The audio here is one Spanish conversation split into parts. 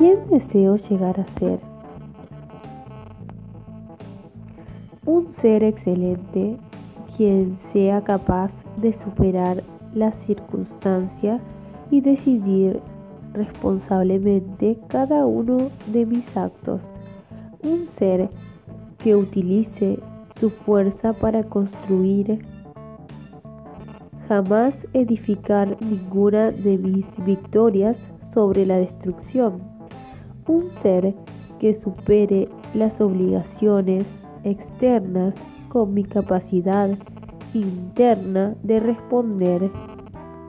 ¿Quién deseo llegar a ser? Un ser excelente, quien sea capaz de superar las circunstancias y decidir responsablemente cada uno de mis actos. Un ser que utilice su fuerza para construir, jamás edificar ninguna de mis victorias sobre la destrucción. Un ser que supere las obligaciones externas con mi capacidad interna de responder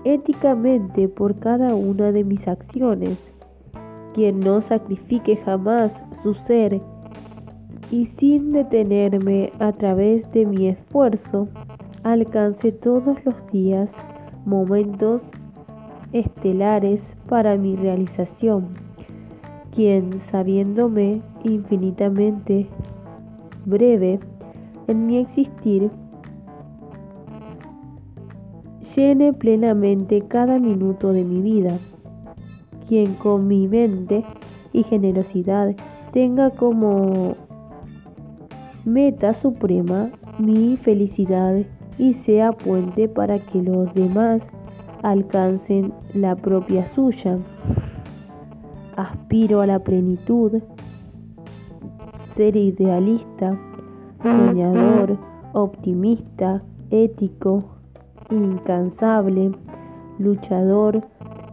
éticamente por cada una de mis acciones, quien no sacrifique jamás su ser y sin detenerme a través de mi esfuerzo, alcance todos los días momentos estelares para mi realización, quien sabiéndome infinitamente breve en mi existir, llene plenamente cada minuto de mi vida, quien con mi mente y generosidad tenga como meta suprema mi felicidad y sea puente para que los demás alcancen la propia suya. Aspiro a la plenitud, ser idealista, soñador, optimista, ético, incansable, luchador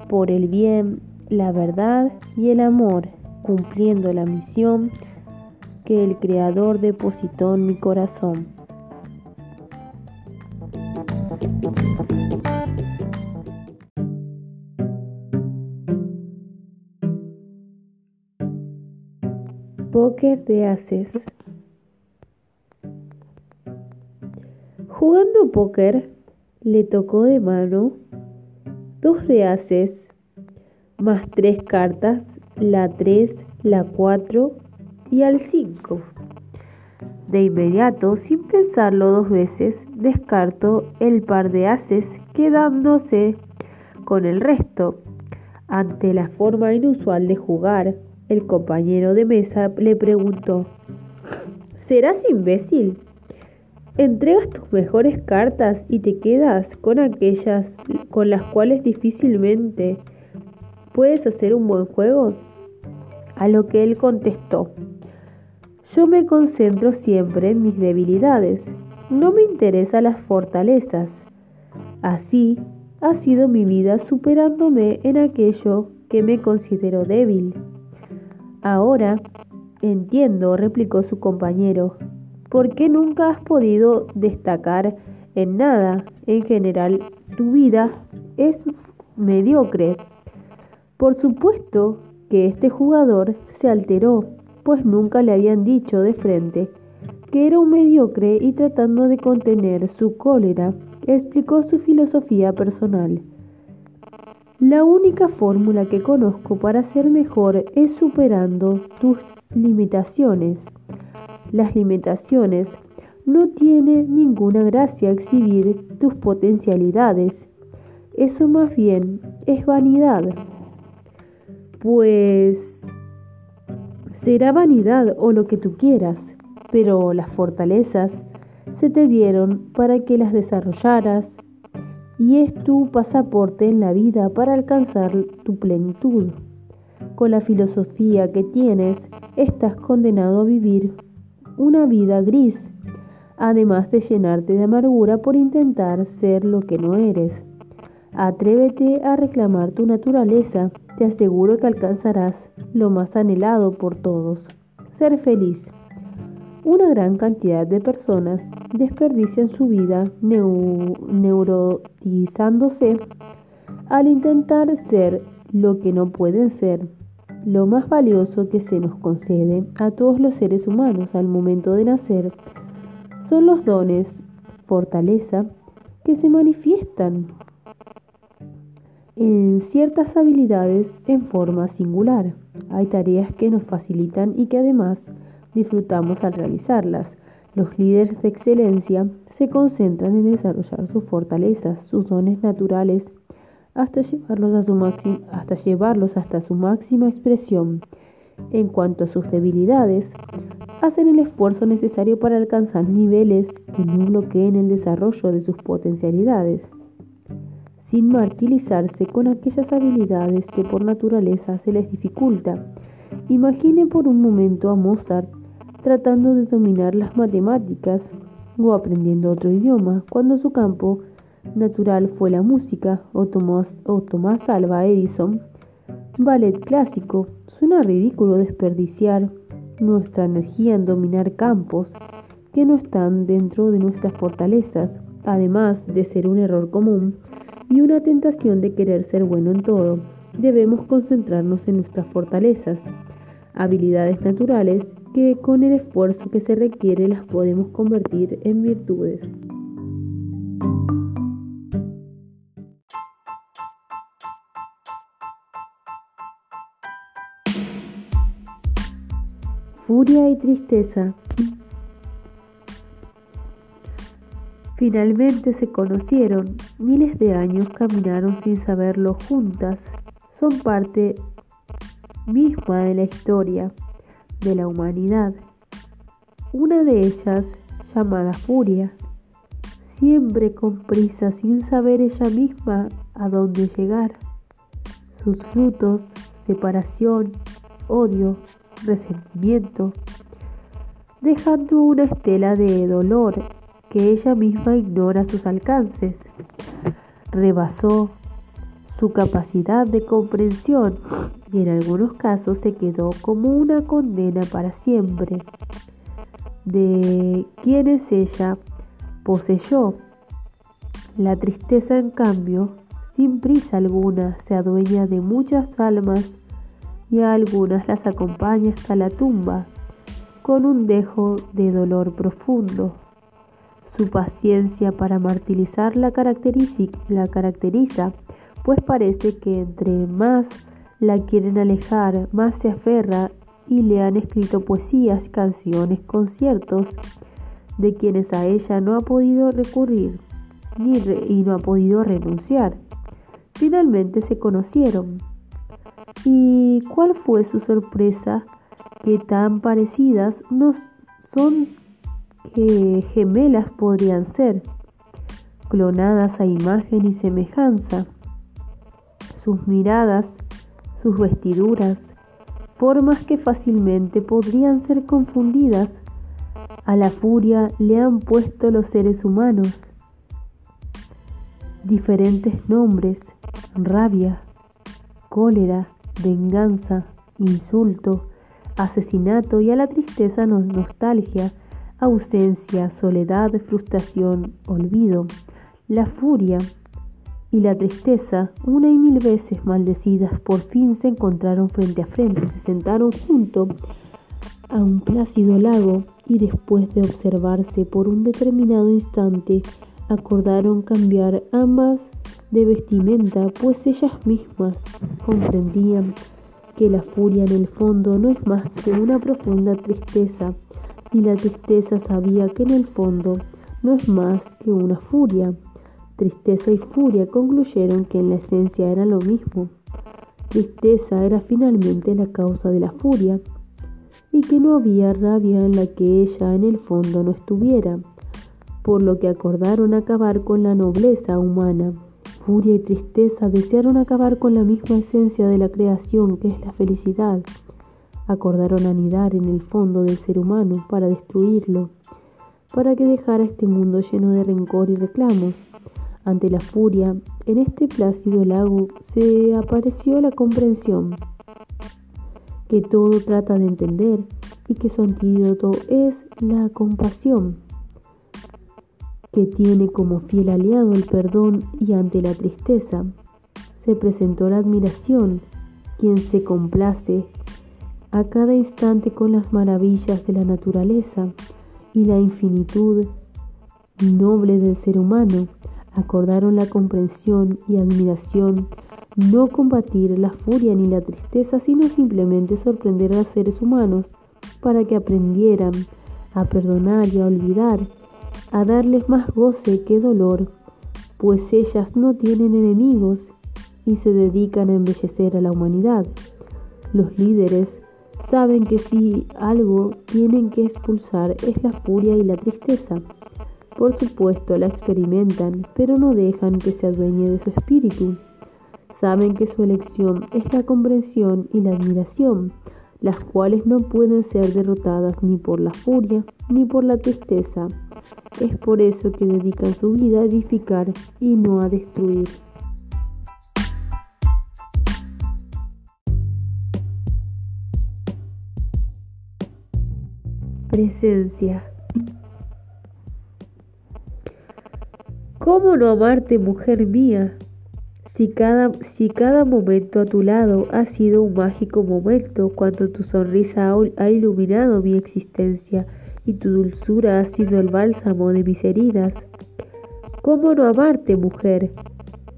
por el bien, la verdad y el amor, cumpliendo la misión que el Creador depositó en mi corazón. Haces Jugando póker, le tocó de mano dos de Haces, más tres cartas, la 3, la 4 y al 5. De inmediato, sin pensarlo dos veces, descartó el par de haces, quedándose con el resto. Ante la forma inusual de jugar, el compañero de mesa le preguntó, ¿Serás imbécil? Entregas tus mejores cartas y te quedas con aquellas con las cuales difícilmente puedes hacer un buen juego. A lo que él contestó, yo me concentro siempre en mis debilidades, no me interesan las fortalezas. Así ha sido mi vida superándome en aquello que me considero débil. Ahora entiendo, replicó su compañero, por qué nunca has podido destacar en nada. En general, tu vida es mediocre. Por supuesto que este jugador se alteró pues nunca le habían dicho de frente que era un mediocre y tratando de contener su cólera, explicó su filosofía personal. La única fórmula que conozco para ser mejor es superando tus limitaciones. Las limitaciones no tiene ninguna gracia exhibir tus potencialidades. Eso más bien es vanidad. Pues Será vanidad o lo que tú quieras, pero las fortalezas se te dieron para que las desarrollaras y es tu pasaporte en la vida para alcanzar tu plenitud. Con la filosofía que tienes, estás condenado a vivir una vida gris, además de llenarte de amargura por intentar ser lo que no eres. Atrévete a reclamar tu naturaleza, te aseguro que alcanzarás lo más anhelado por todos, ser feliz. Una gran cantidad de personas desperdician su vida neurotizándose al intentar ser lo que no pueden ser. Lo más valioso que se nos concede a todos los seres humanos al momento de nacer son los dones, fortaleza, que se manifiestan en ciertas habilidades en forma singular. Hay tareas que nos facilitan y que además disfrutamos al realizarlas. Los líderes de excelencia se concentran en desarrollar sus fortalezas, sus dones naturales, hasta llevarlos, a su hasta llevarlos hasta su máxima expresión. En cuanto a sus debilidades, hacen el esfuerzo necesario para alcanzar niveles que no bloqueen el desarrollo de sus potencialidades, sin martirizarse con aquellas habilidades que por naturaleza se les dificulta. Imagine por un momento a Mozart tratando de dominar las matemáticas o aprendiendo otro idioma, cuando su campo natural fue la música, o Tomás, o Tomás Alva Edison, ballet clásico. Suena ridículo desperdiciar nuestra energía en dominar campos que no están dentro de nuestras fortalezas, además de ser un error común y una tentación de querer ser bueno en todo. Debemos concentrarnos en nuestras fortalezas, habilidades naturales que con el esfuerzo que se requiere las podemos convertir en virtudes. Furia y tristeza. Finalmente se conocieron, miles de años caminaron sin saberlo juntas, son parte misma de la historia de la humanidad. Una de ellas, llamada Furia, siempre con prisa sin saber ella misma a dónde llegar. Sus frutos, separación, odio, resentimiento, dejando una estela de dolor que ella misma ignora sus alcances. Rebasó su capacidad de comprensión y en algunos casos se quedó como una condena para siempre. De quienes ella poseyó. La tristeza, en cambio, sin prisa alguna, se adueña de muchas almas y a algunas las acompaña hasta la tumba, con un dejo de dolor profundo. Su paciencia para martirizar la la caracteriza pues parece que entre más la quieren alejar, más se aferra y le han escrito poesías, canciones, conciertos, de quienes a ella no ha podido recurrir ni y no ha podido renunciar. Finalmente se conocieron. ¿Y cuál fue su sorpresa? Que tan parecidas no son que gemelas podrían ser, clonadas a imagen y semejanza sus miradas, sus vestiduras, formas que fácilmente podrían ser confundidas. A la furia le han puesto los seres humanos diferentes nombres, rabia, cólera, venganza, insulto, asesinato y a la tristeza nostalgia, ausencia, soledad, frustración, olvido. La furia y la tristeza, una y mil veces maldecidas, por fin se encontraron frente a frente, se sentaron junto a un plácido lago y después de observarse por un determinado instante, acordaron cambiar ambas de vestimenta, pues ellas mismas comprendían que la furia en el fondo no es más que una profunda tristeza, y la tristeza sabía que en el fondo no es más que una furia. Tristeza y furia concluyeron que en la esencia era lo mismo. Tristeza era finalmente la causa de la furia y que no había rabia en la que ella en el fondo no estuviera, por lo que acordaron acabar con la nobleza humana. Furia y tristeza desearon acabar con la misma esencia de la creación que es la felicidad. Acordaron anidar en el fondo del ser humano para destruirlo, para que dejara este mundo lleno de rencor y reclamos ante la furia, en este plácido lago se apareció la comprensión, que todo trata de entender y que su antídoto es la compasión, que tiene como fiel aliado el perdón y ante la tristeza se presentó la admiración, quien se complace a cada instante con las maravillas de la naturaleza y la infinitud noble del ser humano acordaron la comprensión y admiración, no combatir la furia ni la tristeza, sino simplemente sorprender a los seres humanos para que aprendieran a perdonar y a olvidar, a darles más goce que dolor, pues ellas no tienen enemigos y se dedican a embellecer a la humanidad. Los líderes saben que si algo tienen que expulsar es la furia y la tristeza. Por supuesto la experimentan, pero no dejan que se adueñe de su espíritu. Saben que su elección es la comprensión y la admiración, las cuales no pueden ser derrotadas ni por la furia ni por la tristeza. Es por eso que dedican su vida a edificar y no a destruir. Presencia. ¿Cómo no amarte, mujer mía? Si cada, si cada momento a tu lado ha sido un mágico momento, cuando tu sonrisa ha iluminado mi existencia y tu dulzura ha sido el bálsamo de mis heridas. ¿Cómo no amarte, mujer?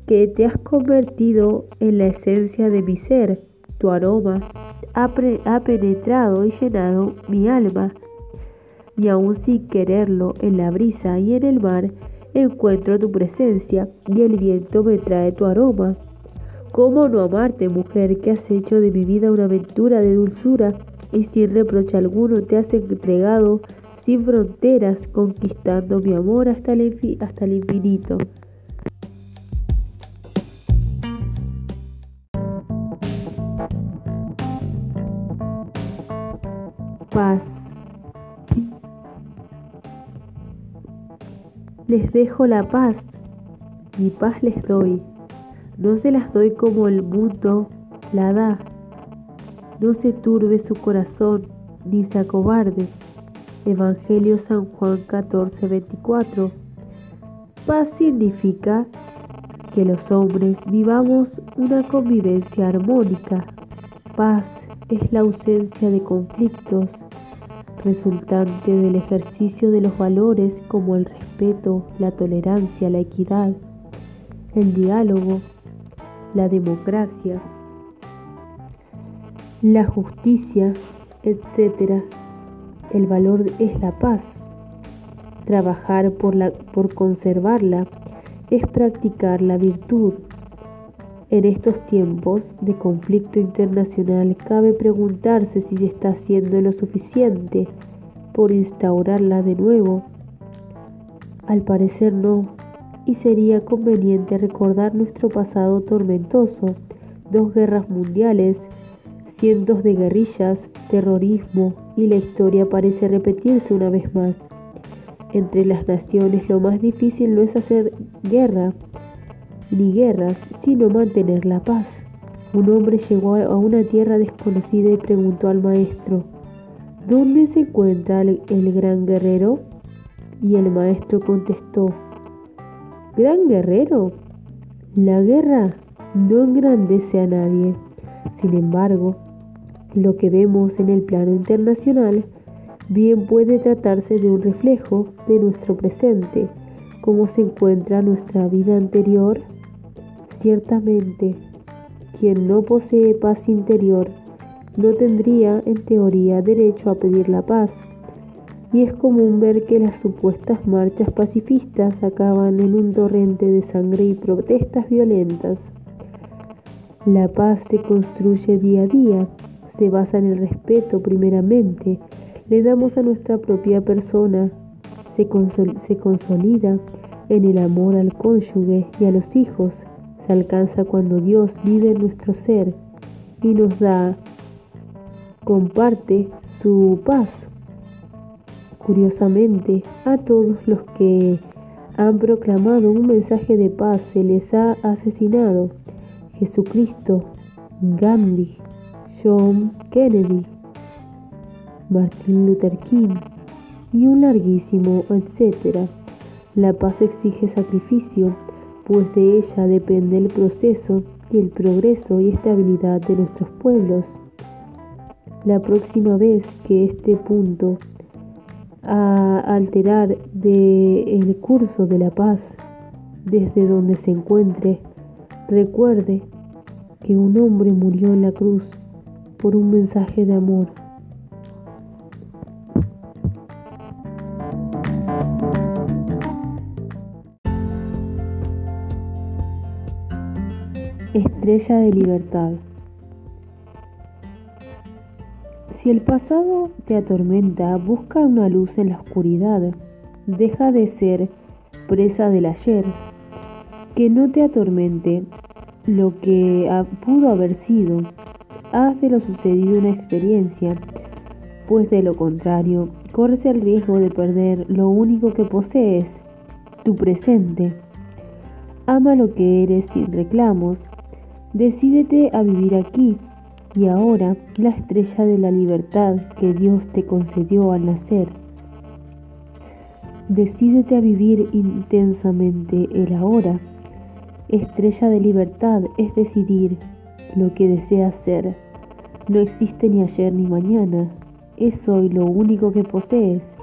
Que te has convertido en la esencia de mi ser. Tu aroma ha, ha penetrado y llenado mi alma. Y aún sin quererlo, en la brisa y en el mar, encuentro tu presencia y el viento me trae tu aroma. ¿Cómo no amarte, mujer, que has hecho de mi vida una aventura de dulzura y sin reproche alguno te has entregado sin fronteras, conquistando mi amor hasta el, hasta el infinito? Paz. Les dejo la paz, mi paz les doy. No se las doy como el mundo la da. No se turbe su corazón, ni se acobarde. Evangelio San Juan 14, 24. Paz significa que los hombres vivamos una convivencia armónica. Paz es la ausencia de conflictos, resultante del ejercicio de los valores como el respeto, la tolerancia, la equidad, el diálogo, la democracia, la justicia, etc. El valor es la paz. Trabajar por, la, por conservarla es practicar la virtud. En estos tiempos de conflicto internacional cabe preguntarse si se está haciendo lo suficiente por instaurarla de nuevo. Al parecer no, y sería conveniente recordar nuestro pasado tormentoso, dos guerras mundiales, cientos de guerrillas, terrorismo, y la historia parece repetirse una vez más. Entre las naciones lo más difícil no es hacer guerra, ni guerras, sino mantener la paz. Un hombre llegó a una tierra desconocida y preguntó al maestro, ¿Dónde se encuentra el, gran guerrero? Y el maestro contestó, ¿Gran guerrero? La guerra no engrandece a nadie. Sin embargo, lo que vemos en el plano internacional bien puede tratarse de un reflejo de nuestro presente, cómo se encuentra nuestra vida anterior Ciertamente, quien no posee paz interior no tendría en teoría derecho a pedir la paz, y es común ver que las supuestas marchas pacifistas acaban en un torrente de sangre y protestas violentas. La paz se construye día a día, se basa en el respeto primeramente, le damos a nuestra propia persona, se, se consolida en el amor al cónyuge y a los hijos, alcanza cuando Dios vive en nuestro ser y nos da, comparte su paz. Curiosamente, a todos los que han proclamado un mensaje de paz se les ha asesinado. Jesucristo, Gandhi, John Kennedy, Martin Luther King y un larguísimo etcétera. La paz exige sacrificio pues de ella depende el proceso y el progreso y estabilidad de nuestros pueblos. La próxima vez que este punto a alterar de el curso de la paz desde donde se encuentre, recuerde que un hombre murió en la cruz por un mensaje de amor. Estrella de libertad. Si el pasado te atormenta, busca una luz en la oscuridad. Deja de ser presa del ayer. Que no te atormente lo que pudo haber sido. Haz de lo sucedido una experiencia, pues de lo contrario, corres el riesgo de perder lo único que posees, tu presente. Ama lo que eres sin reclamos Decídete a vivir aquí y ahora la estrella de la libertad que Dios te concedió al nacer. Decídete a vivir intensamente el ahora. Estrella de libertad es decidir lo que deseas ser. No existe ni ayer ni mañana. Es hoy lo único que posees.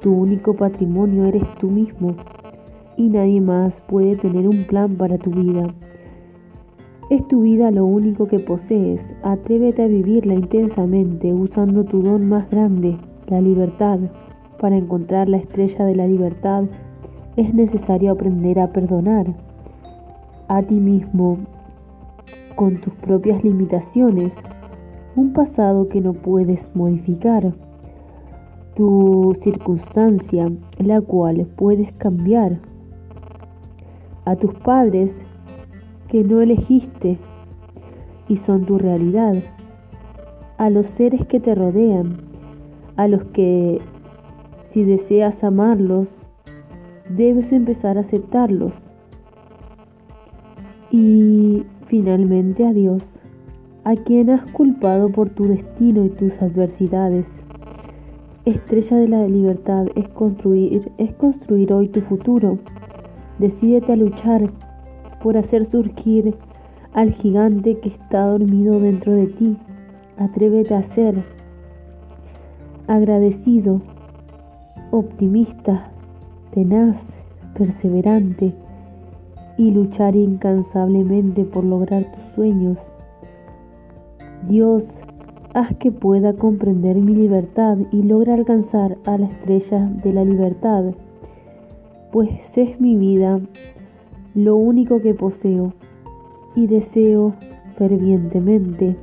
Tu único patrimonio eres tú mismo. Y nadie más puede tener un plan para tu vida. Es tu vida lo único que posees. Atrévete a vivirla intensamente usando tu don más grande, la libertad. Para encontrar la estrella de la libertad es necesario aprender a perdonar a ti mismo con tus propias limitaciones, un pasado que no puedes modificar, tu circunstancia, la cual puedes cambiar, a tus padres que no elegiste y son tu realidad, a los seres que te rodean, a los que si deseas amarlos, debes empezar a aceptarlos. Y finalmente a Dios, a quien has culpado por tu destino y tus adversidades. Estrella de la libertad es construir, es construir hoy tu futuro. Decídete a luchar por hacer surgir al gigante que está dormido dentro de ti. Atrévete a ser agradecido, optimista, tenaz, perseverante y luchar incansablemente por lograr tus sueños. Dios, haz que pueda comprender mi libertad y logre alcanzar a la estrella de la libertad, pues es mi vida lo único que poseo y deseo fervientemente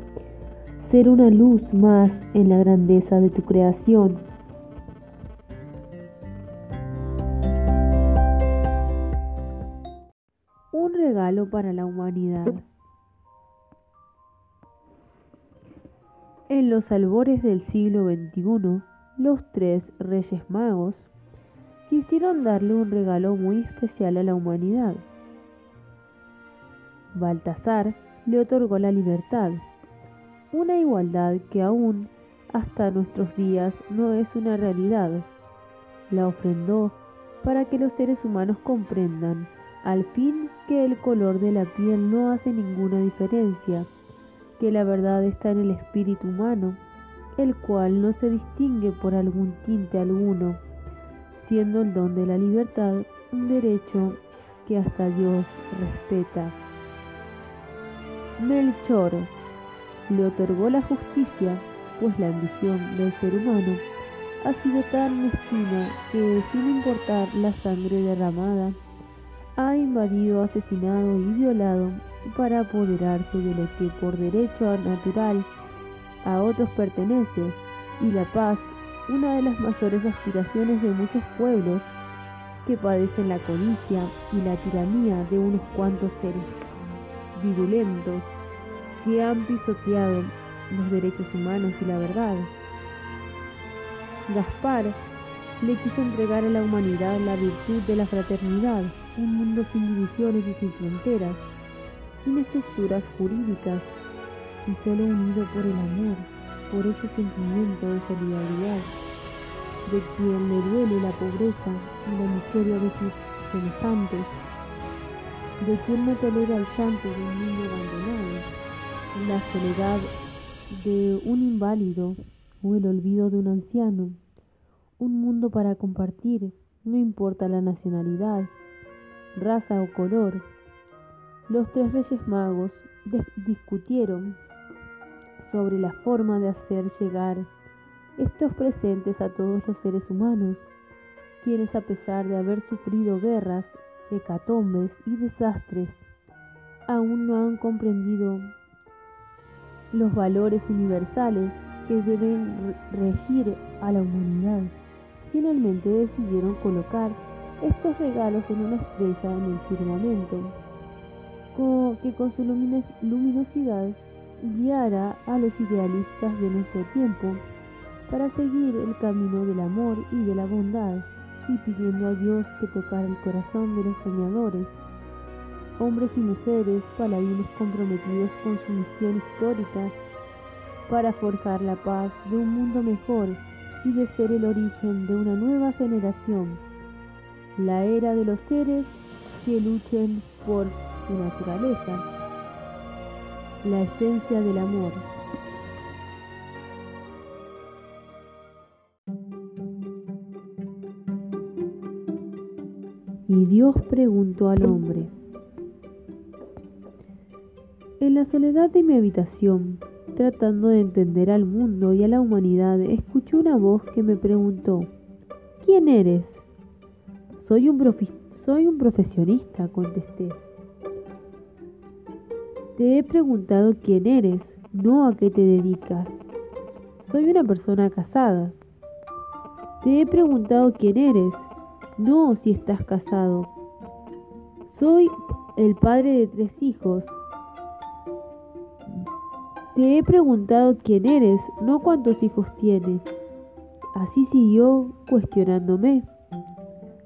ser una luz más en la grandeza de tu creación. Un regalo para la humanidad. En los albores del siglo XXI, los tres reyes magos quisieron darle un regalo muy especial a la humanidad Baltasar le otorgó la libertad, una igualdad que aún hasta nuestros días no es una realidad. La ofrendó para que los seres humanos comprendan al fin que el color de la piel no hace ninguna diferencia, que la verdad está en el espíritu humano, el cual no se distingue por algún tinte alguno, siendo el don de la libertad un derecho que hasta Dios respeta. Melchor. Le otorgó la justicia, pues la ambición del ser humano ha sido tan mezquina que, sin importar la sangre derramada, ha invadido, asesinado y violado para apoderarse de lo que por derecho natural a otros pertenece, y la paz, una de las mayores aspiraciones de muchos pueblos que padecen la codicia y la tiranía de unos cuantos seres virulentos que han pisoteado los derechos humanos y la verdad. Gaspar le quiso entregar a la humanidad la virtud de la fraternidad, un mundo sin divisiones y sin fronteras, sin estructuras jurídicas y solo unido por el amor, por ese sentimiento de solidaridad, de quien le duele la pobreza y la miseria de sus semejantes de quien no tolera el llanto de un niño abandonado, la soledad de un inválido o el olvido de un anciano, un mundo para compartir, no importa la nacionalidad, raza o color. Los tres reyes magos discutieron sobre la forma de hacer llegar estos presentes a todos los seres humanos, quienes a pesar de haber sufrido guerras hecatombes y desastres, aún no han comprendido los valores universales que deben regir a la humanidad. Finalmente decidieron colocar estos regalos en una estrella en el firmamento, que con su luminosidad guiara a los idealistas de nuestro tiempo para seguir el camino del amor y de la bondad y pidiendo a Dios que tocara el corazón de los soñadores, hombres y mujeres, paladines comprometidos con su misión histórica para forjar la paz de un mundo mejor y de ser el origen de una nueva generación, la era de los seres que luchen por su naturaleza, la esencia del amor. Dios preguntó al hombre, en la soledad de mi habitación, tratando de entender al mundo y a la humanidad, escuché una voz que me preguntó, ¿quién eres? Soy un, soy un profesionista, contesté. Te he preguntado quién eres, no a qué te dedicas. Soy una persona casada. Te he preguntado quién eres, no si estás casado. Soy el padre de tres hijos. Te he preguntado quién eres, no cuántos hijos tienes. Así siguió cuestionándome.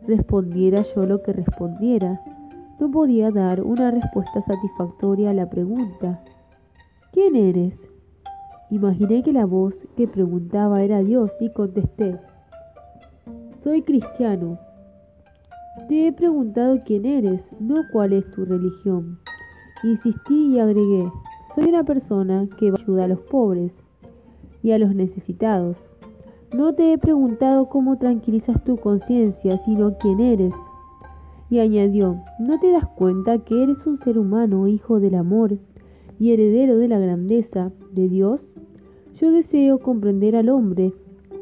Respondiera yo lo que respondiera, no podía dar una respuesta satisfactoria a la pregunta. ¿Quién eres? Imaginé que la voz que preguntaba era Dios y contesté. Soy cristiano. Te he preguntado quién eres, no cuál es tu religión. Insistí y agregué, soy una persona que ayuda a los pobres y a los necesitados. No te he preguntado cómo tranquilizas tu conciencia, sino quién eres. Y añadió, ¿no te das cuenta que eres un ser humano, hijo del amor y heredero de la grandeza de Dios? Yo deseo comprender al hombre,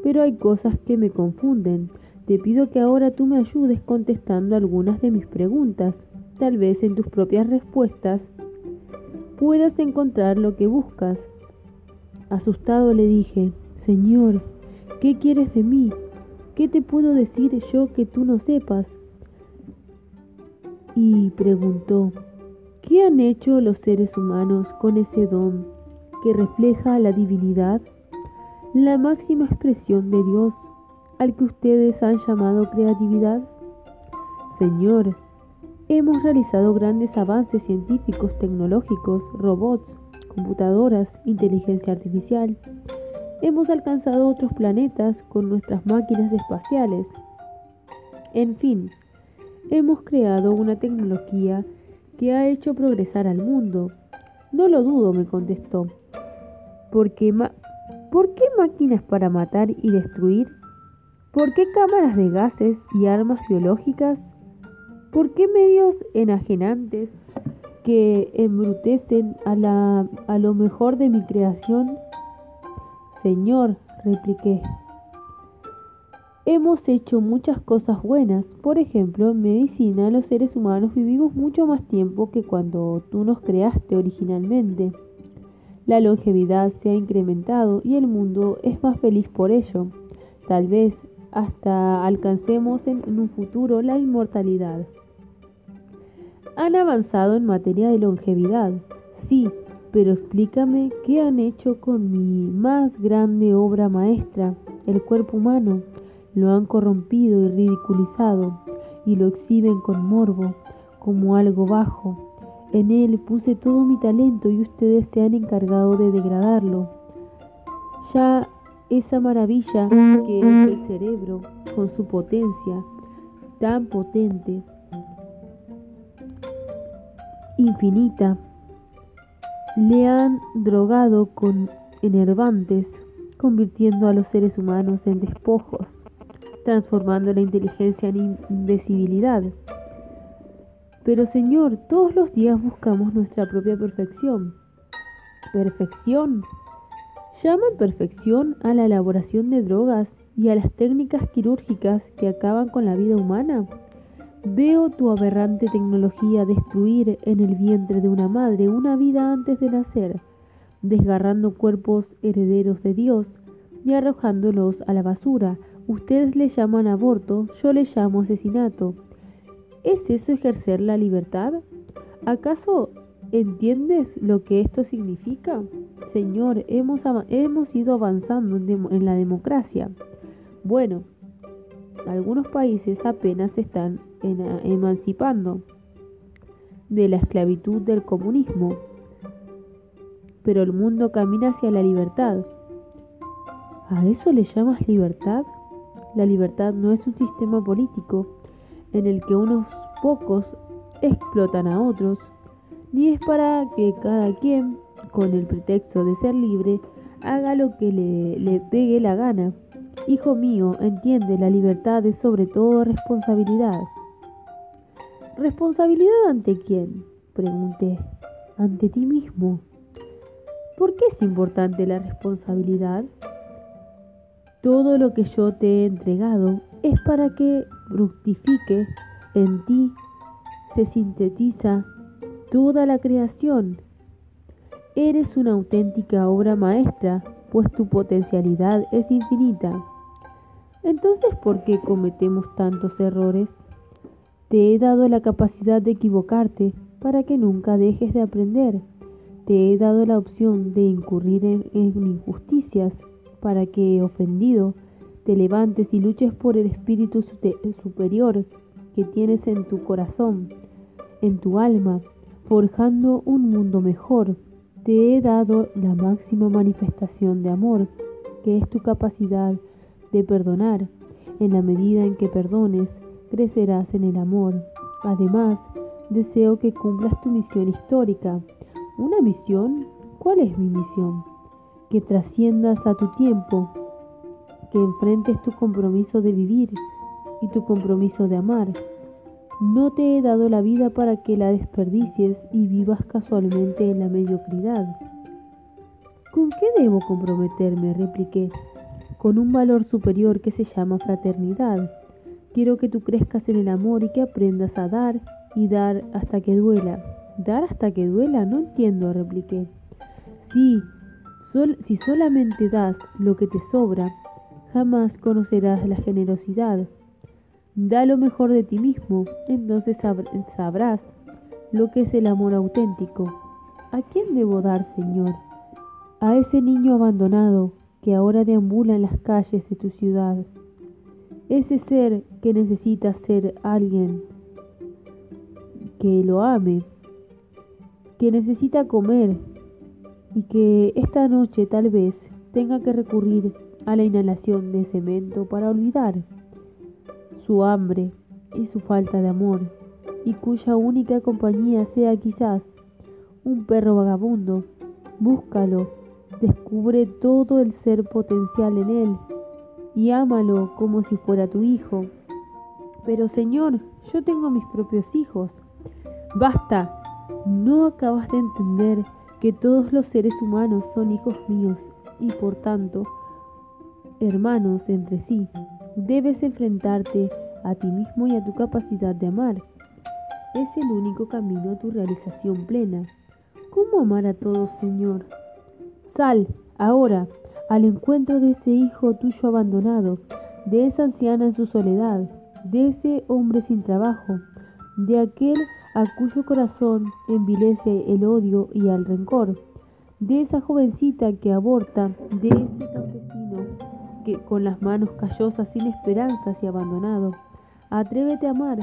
pero hay cosas que me confunden. Te pido que ahora tú me ayudes contestando algunas de mis preguntas. Tal vez en tus propias respuestas puedas encontrar lo que buscas. Asustado le dije, Señor, ¿qué quieres de mí? ¿Qué te puedo decir yo que tú no sepas? Y preguntó, ¿qué han hecho los seres humanos con ese don que refleja la divinidad, la máxima expresión de Dios? Al que ustedes han llamado creatividad? Señor, hemos realizado grandes avances científicos, tecnológicos, robots, computadoras, inteligencia artificial. Hemos alcanzado otros planetas con nuestras máquinas espaciales. En fin, hemos creado una tecnología que ha hecho progresar al mundo. No lo dudo, me contestó. ¿Por qué, ¿Por qué máquinas para matar y destruir? ¿Por qué cámaras de gases y armas biológicas? ¿Por qué medios enajenantes que embrutecen a, la, a lo mejor de mi creación? Señor, repliqué, hemos hecho muchas cosas buenas. Por ejemplo, en medicina los seres humanos vivimos mucho más tiempo que cuando tú nos creaste originalmente. La longevidad se ha incrementado y el mundo es más feliz por ello. Tal vez hasta alcancemos en, un futuro la inmortalidad. Han avanzado en materia de longevidad, sí, pero explícame qué han hecho con mi más grande obra maestra, el cuerpo humano. Lo han corrompido y ridiculizado y lo exhiben con morbo, como algo bajo. En él puse todo mi talento y ustedes se han encargado de degradarlo. Ya esa maravilla que es el cerebro con su potencia tan potente, infinita, le han drogado con enervantes, convirtiendo a los seres humanos en despojos, transformando la inteligencia en invisibilidad. Pero Señor, todos los días buscamos nuestra propia perfección. ¿Perfección? Llaman perfección a la elaboración de drogas y a las técnicas quirúrgicas que acaban con la vida humana. Veo tu aberrante tecnología destruir en el vientre de una madre una vida antes de nacer, desgarrando cuerpos herederos de Dios y arrojándolos a la basura. Ustedes le llaman aborto, yo le llamo asesinato. ¿Es eso ejercer la libertad? ¿Acaso entiendes lo que esto significa? Señor, hemos, hemos ido avanzando en la democracia. Bueno, algunos países apenas se están emancipando de la esclavitud del comunismo, pero el mundo camina hacia la libertad. ¿A eso le llamas libertad? La libertad no es un sistema político en el que unos pocos explotan a otros, ni es para que cada quien, con el pretexto de ser libre, haga lo que le, le pegue la gana. Hijo mío, entiende, la libertad es sobre todo responsabilidad. ¿Responsabilidad ante quién? Pregunté. Ante ti mismo. ¿Por qué es importante la responsabilidad? Todo lo que yo te he entregado es para que fructifique en ti, se sintetiza toda la creación. Eres una auténtica obra maestra, pues tu potencialidad es infinita. Entonces, ¿por qué cometemos tantos errores? Te he dado la capacidad de equivocarte para que nunca dejes de aprender. Te he dado la opción de incurrir en, injusticias para que, ofendido, te levantes y luches por el espíritu superior que tienes en tu corazón, en tu alma, forjando un mundo mejor. Te he dado la máxima manifestación de amor, que es tu capacidad de perdonar. En la medida en que perdones, crecerás en el amor. Además, deseo que cumplas tu misión histórica. ¿Una misión? ¿Cuál es mi misión? Que trasciendas a tu tiempo, que enfrentes tu compromiso de vivir y tu compromiso de amar. No te he dado la vida para que la desperdicies y vivas casualmente en la mediocridad. ¿Con qué debo comprometerme? repliqué con un valor superior que se llama fraternidad. Quiero que tú crezcas en el amor y que aprendas a dar y dar hasta que duela. ¿Dar hasta que duela? No entiendo, repliqué. Sí, si solamente das lo que te sobra, jamás conocerás la generosidad. Da lo mejor de ti mismo, entonces sabrás lo que es el amor auténtico. ¿A quién debo dar, Señor? A ese niño abandonado que ahora deambula en las calles de tu ciudad. Ese ser que necesita ser alguien que lo ame, que necesita comer y que esta noche tal vez tenga que recurrir a la inhalación de cemento para olvidar su hambre y su falta de amor, y cuya única compañía sea quizás un perro vagabundo. Búscalo Descubre todo el ser potencial en él y ámalo como si fuera tu hijo. Pero Señor, yo tengo mis propios hijos. Basta, ¿no acabas de entender que todos los seres humanos son hijos míos y por tanto hermanos entre sí? Debes enfrentarte a ti mismo y a tu capacidad de amar. Es el único camino a tu realización plena. ¿Cómo amar a todos, Señor? Sal, ahora, al encuentro de ese hijo tuyo abandonado, de esa anciana en su soledad, de ese hombre sin trabajo, de aquel a cuyo corazón envilece el odio y el rencor, de esa jovencita que aborta, de ese campesino que con las manos callosas, sin esperanzas y abandonado. Atrévete a amar,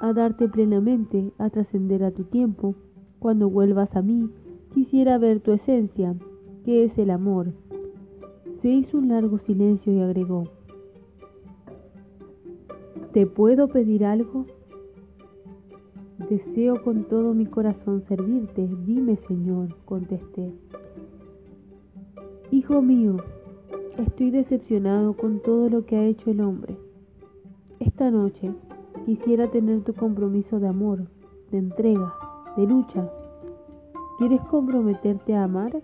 a darte plenamente, a trascender a tu tiempo. Cuando vuelvas a mí, Quisiera ver tu esencia, que es el amor. Se hizo un largo silencio y agregó, ¿te puedo pedir algo? Deseo con todo mi corazón servirte. Dime, Señor, contesté. Hijo mío, estoy decepcionado con todo lo que ha hecho el hombre. Esta noche quisiera tener tu compromiso de amor, de entrega, de lucha, ¿Quieres comprometerte a amar?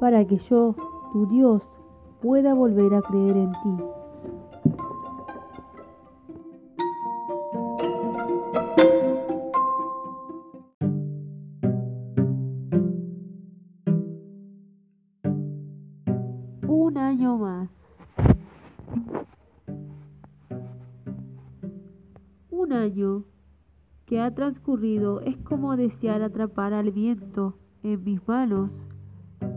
Para que yo, tu Dios, pueda volver a creer en ti. Ha transcurrido es como desear atrapar al viento en mis manos.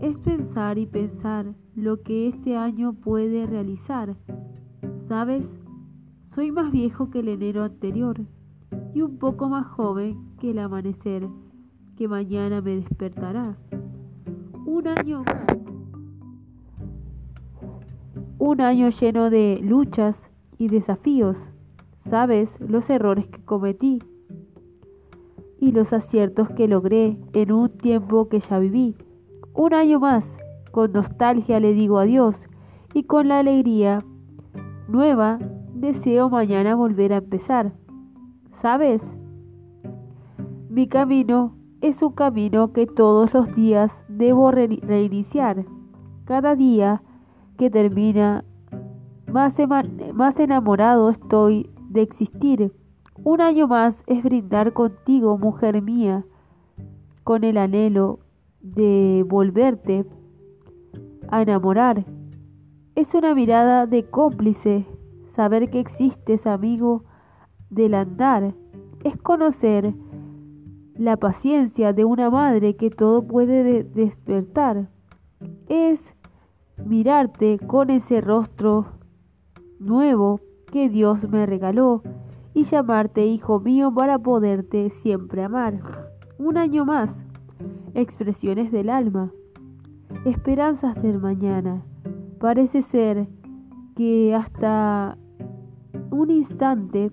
Es pensar y pensar lo que este año puede realizar. ¿Sabes? Soy más viejo que el enero anterior y un poco más joven que el amanecer que mañana me despertará. Un año Un año lleno de luchas y desafíos. Sabes los errores que cometí y los aciertos que logré en un tiempo que ya viví. Un año más, con nostalgia le digo adiós y con la alegría nueva deseo mañana volver a empezar. ¿Sabes? Mi camino es un camino que todos los días debo reiniciar. Cada día que termina, más, enamorado estoy de existir. Un año más es brindar contigo, mujer mía, con el anhelo de volverte a enamorar. Es una mirada de cómplice, saber que existes, amigo, del andar. Es conocer la paciencia de una madre que todo puede despertar. Es mirarte con ese rostro nuevo que Dios me regaló y llamarte hijo mío para poderte siempre amar. Un año más. Expresiones del alma. Esperanzas del mañana. Parece ser que hasta un instante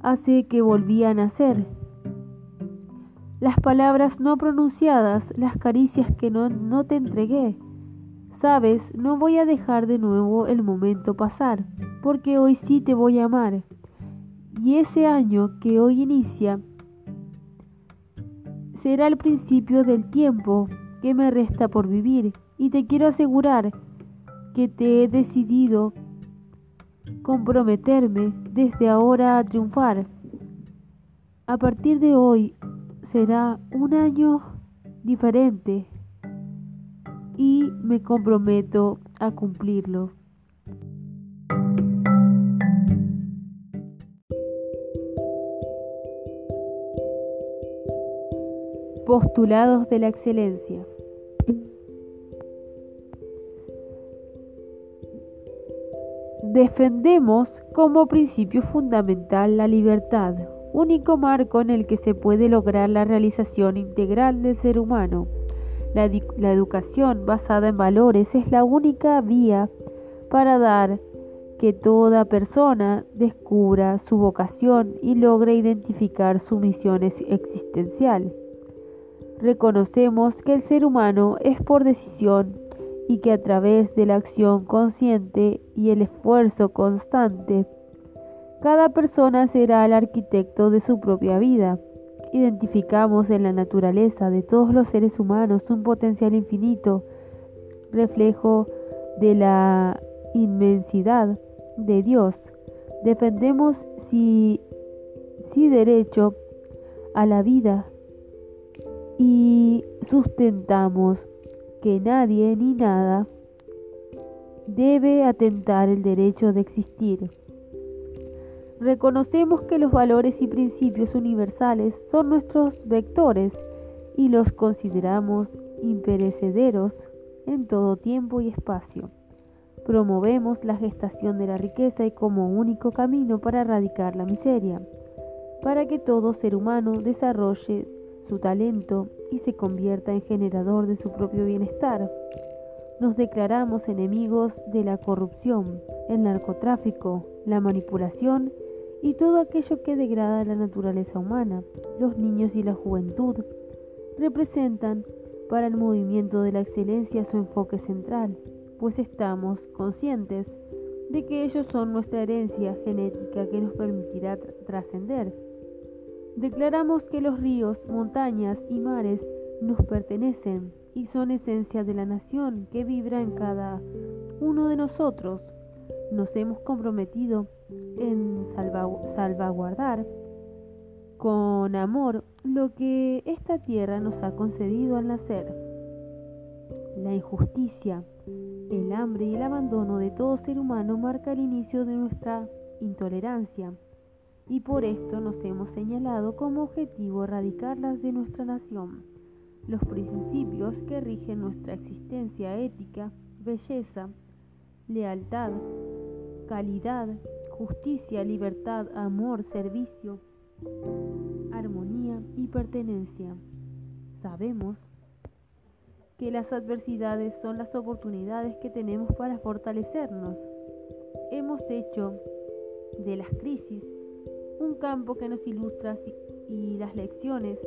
hace que volví a nacer. Las palabras no pronunciadas, las caricias que no, no te entregué. Sabes, no voy a dejar de nuevo el momento pasar, porque hoy sí te voy a amar. Y ese año que hoy inicia será el principio del tiempo que me resta por vivir y te quiero asegurar que te he decidido comprometerme desde ahora a triunfar. A partir de hoy será un año diferente y me comprometo a cumplirlo. Postulados de la excelencia. Defendemos como principio fundamental la libertad, único marco en el que se puede lograr la realización integral del ser humano. La, educación basada en valores es la única vía para dar que toda persona descubra su vocación y logre identificar su misión existencial. Reconocemos que el ser humano es por decisión y que a través de la acción consciente y el esfuerzo constante, cada persona será el arquitecto de su propia vida. Identificamos en la naturaleza de todos los seres humanos un potencial infinito, reflejo de la inmensidad de Dios. Defendemos si, si derecho a la vida y sustentamos que nadie ni nada debe atentar el derecho de existir. Reconocemos que los valores y principios universales son nuestros vectores y los consideramos imperecederos en todo tiempo y espacio. Promovemos la gestación de la riqueza y como único camino para erradicar la miseria, para que todo ser humano desarrolle su talento y se convierta en generador de su propio bienestar. Nos declaramos enemigos de la corrupción, el narcotráfico, la manipulación y todo aquello que degrada la naturaleza humana. Los niños y la juventud representan para el movimiento de la excelencia su enfoque central, pues estamos conscientes de que ellos son nuestra herencia genética que nos permitirá trascender Declaramos que los ríos, montañas y mares nos pertenecen y son esencia de la nación que vibra en cada uno de nosotros. Nos hemos comprometido en salvaguardar con amor lo que esta tierra nos ha concedido al nacer. La injusticia, El hambre y el abandono de todo ser humano marca el inicio de nuestra intolerancia y por esto nos hemos señalado como objetivo erradicarlas de nuestra nación. Los principios que rigen nuestra existencia ética, belleza, lealtad, calidad, justicia, libertad, amor, servicio, armonía y pertenencia. Sabemos que las adversidades son las oportunidades que tenemos para fortalecernos. Hemos hecho de las crisis un campo que nos ilustra y las lecciones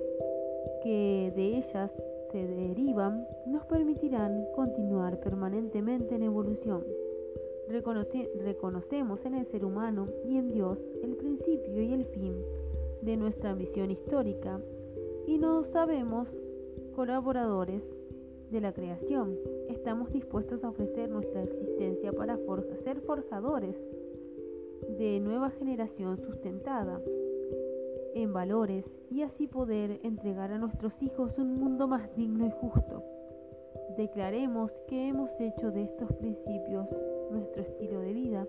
que de ellas se derivan nos permitirán continuar permanentemente en evolución. reconocemos en el ser humano y en Dios el principio y el fin de nuestra misión histórica y nos sabemos colaboradores de la creación. Estamos dispuestos a ofrecer nuestra existencia para ser forjadores de nueva generación sustentada en valores y así poder entregar a nuestros hijos un mundo más digno y justo. Declaremos que hemos hecho de estos principios nuestro estilo de vida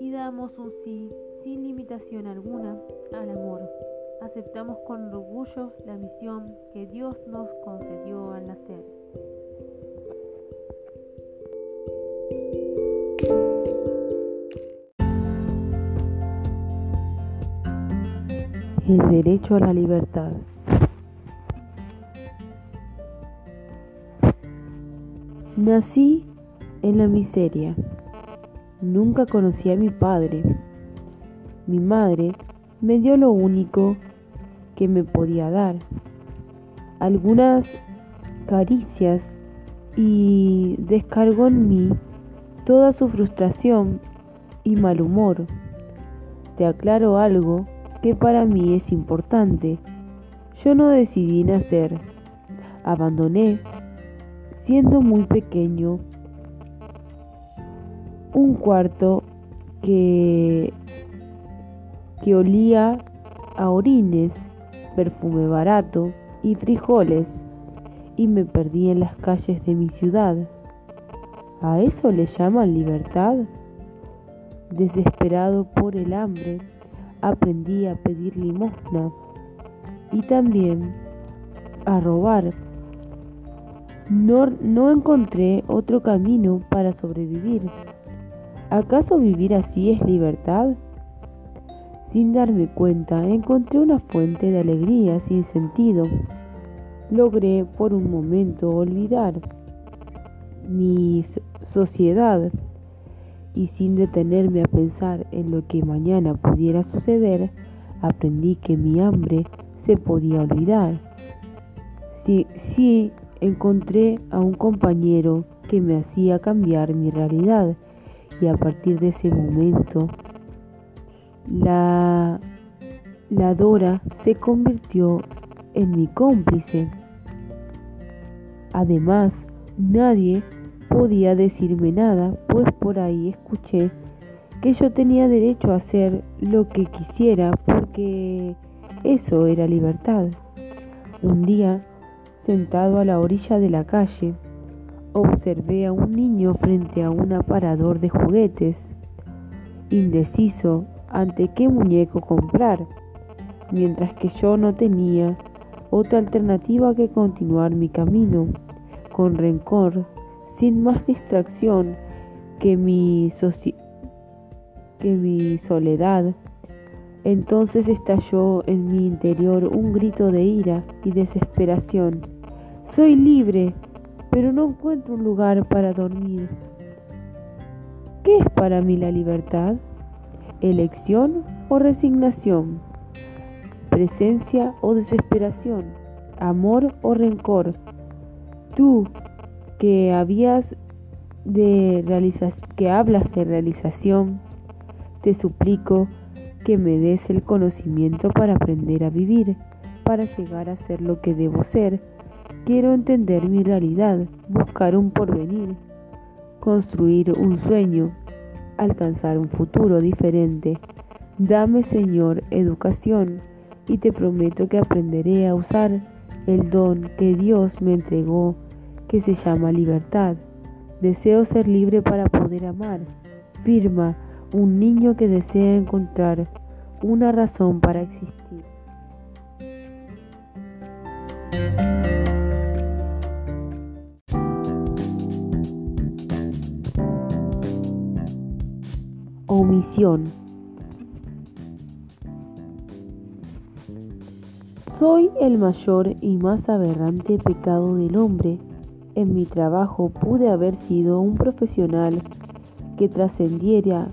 y damos un sí sin limitación alguna al amor. Aceptamos con orgullo la misión que Dios nos concedió al nacer. El derecho a la libertad. Nací en la miseria. Nunca conocí a mi padre. Mi madre me dio lo único que me podía dar. Algunas caricias y descargó en mí toda su frustración y mal humor. Te aclaro algo que para mí es importante. Yo no decidí nacer, abandoné, siendo muy pequeño, un cuarto que, que olía a orines, perfume barato y frijoles, y me perdí en las calles de mi ciudad. ¿A eso le llaman libertad? Desesperado por el hambre, aprendí a pedir limosna y también a robar. No, encontré otro camino para sobrevivir. ¿Acaso vivir así es libertad? Sin darme cuenta, encontré una fuente de alegría sin sentido. Logré por un momento olvidar mi sociedad y sin detenerme a pensar en lo que mañana pudiera suceder, aprendí que mi hambre se podía olvidar. Sí, sí, encontré a un compañero que me hacía cambiar mi realidad y a partir de ese momento la, la Dora se convirtió en mi cómplice. Además, nadie podía decirme nada, pues por ahí escuché que yo tenía derecho a hacer lo que quisiera porque eso era libertad. Un día, sentado a la orilla de la calle, observé a un niño frente a un aparador de juguetes, indeciso ante qué muñeco comprar, mientras que yo no tenía otra alternativa que continuar mi camino, con rencor sin más distracción que mi, que mi soledad. Entonces estalló en mi interior un grito de ira y desesperación. Soy libre, pero no encuentro un lugar para dormir. ¿Qué es para mí la libertad? ¿Elección o resignación? ¿Presencia o desesperación? ¿Amor o rencor? Tú, que habías de que hablas de realización, te suplico que me des el conocimiento para aprender a vivir, para llegar a ser lo que debo ser. Quiero entender mi realidad, buscar un porvenir, construir un sueño, alcanzar un futuro diferente. Dame, Señor, educación y te prometo que aprenderé a usar el don que Dios me entregó que se llama libertad. Deseo ser libre para poder amar. Firma un niño que desea encontrar una razón para existir. Omisión. Soy el mayor y más aberrante pecado del hombre. En mi trabajo pude haber sido un profesional que trascendiera,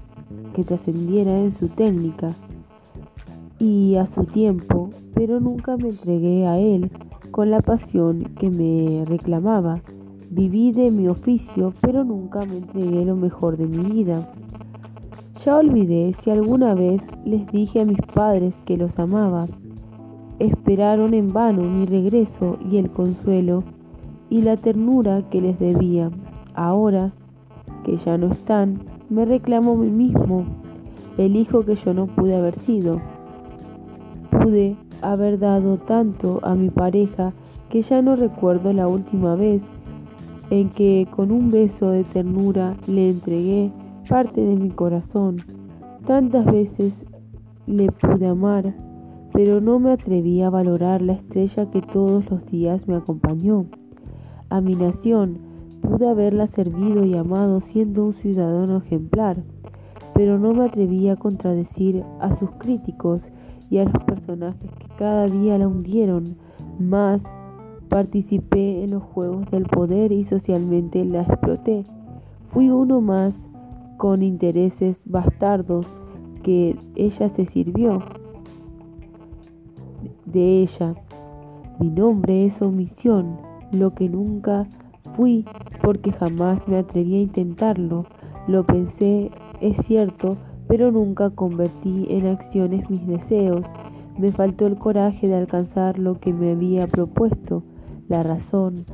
que trascendiera en su técnica y a su tiempo, pero nunca me entregué a él con la pasión que me reclamaba. Viví de mi oficio, pero nunca me entregué lo mejor de mi vida. Ya olvidé si alguna vez les dije a mis padres que los amaba esperaron en vano mi regreso y el consuelo y la ternura que les debía. Ahora que ya no están, me reclamo a mí mismo, el hijo que yo no pude haber sido. Pude haber dado tanto a mi pareja que ya no recuerdo la última vez en que con un beso de ternura le entregué parte de mi corazón. Tantas veces le pude amar pero no me atreví a valorar la estrella que todos los días me acompañó. A mi nación pude haberla servido y amado siendo un ciudadano ejemplar, pero no me atreví a contradecir a sus críticos y a los personajes que cada día la hundieron. Más participé en los juegos del poder y socialmente la exploté. Fui uno más con intereses bastardos que ella se sirvió de ella. Mi nombre es omisión, lo que nunca fui porque jamás me atreví a intentarlo. Lo pensé, es cierto, pero nunca convertí en acciones mis deseos. Me faltó el coraje de alcanzar lo que me había propuesto, la razón,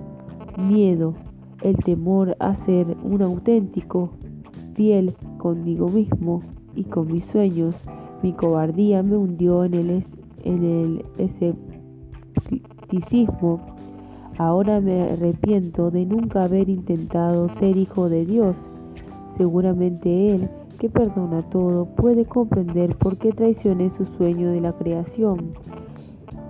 miedo, el temor a ser un auténtico, fiel conmigo mismo y con mis sueños. Mi cobardía me hundió en el escepticismo. Ahora me arrepiento de nunca haber intentado ser hijo de Dios. Seguramente Él, que perdona todo, puede comprender por qué traicioné su sueño de la creación.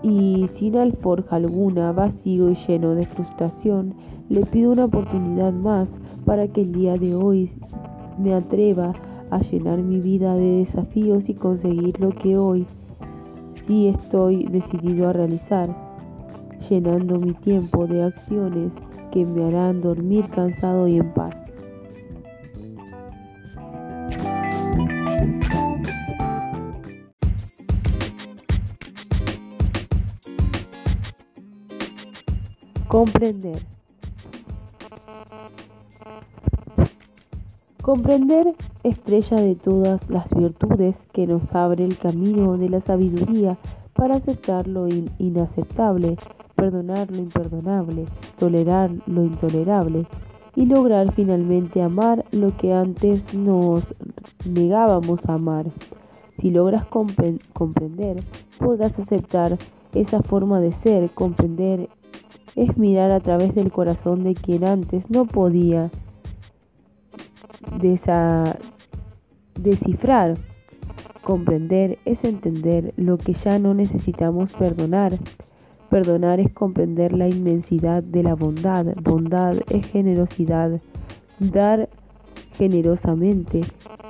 Y sin alforja alguna, vacío y lleno de frustración, le pido una oportunidad más para que el día de hoy me atreva a llenar mi vida de desafíos y conseguir lo que hoy sí estoy decidido a realizar, llenando mi tiempo de acciones que me harán dormir cansado y en paz. Comprender. Comprender estrella de todas las virtudes que nos abre el camino de la sabiduría para aceptar lo inaceptable, perdonar lo imperdonable, tolerar lo intolerable y lograr finalmente amar lo que antes nos negábamos a amar. Si logras comprender, podrás aceptar esa forma de ser. Comprender es mirar a través del corazón de quien antes no podía descifrar. Comprender es entender lo que ya no necesitamos perdonar. Perdonar es comprender la inmensidad de la bondad. Bondad es generosidad. Dar generosamente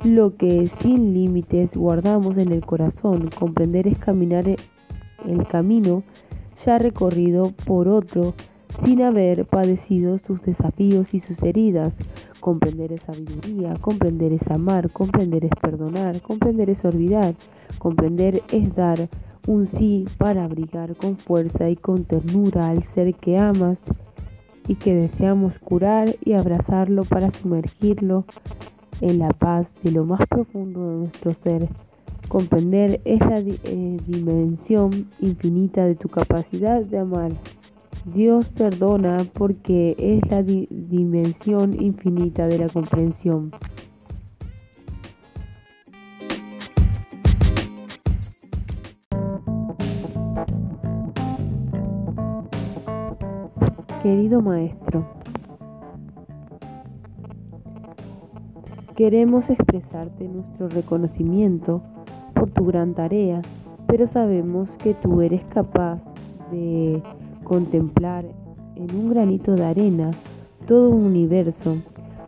lo que sin límites guardamos en el corazón. Comprender es caminar el camino ya recorrido por otro sin haber padecido sus desafíos y sus heridas. Comprender es sabiduría, comprender es amar, comprender es perdonar, comprender es olvidar, comprender es dar un sí para abrigar con fuerza y con ternura al ser que amas y que deseamos curar y abrazarlo para sumergirlo en la paz de lo más profundo de nuestro ser. Comprender es la eh, dimensión infinita de tu capacidad de amar. Dios perdona porque es la dimensión infinita de la comprensión. Querido maestro, Queremos expresarte nuestro reconocimiento por tu gran tarea, pero sabemos que tú eres capaz de contemplar en un granito de arena todo un universo.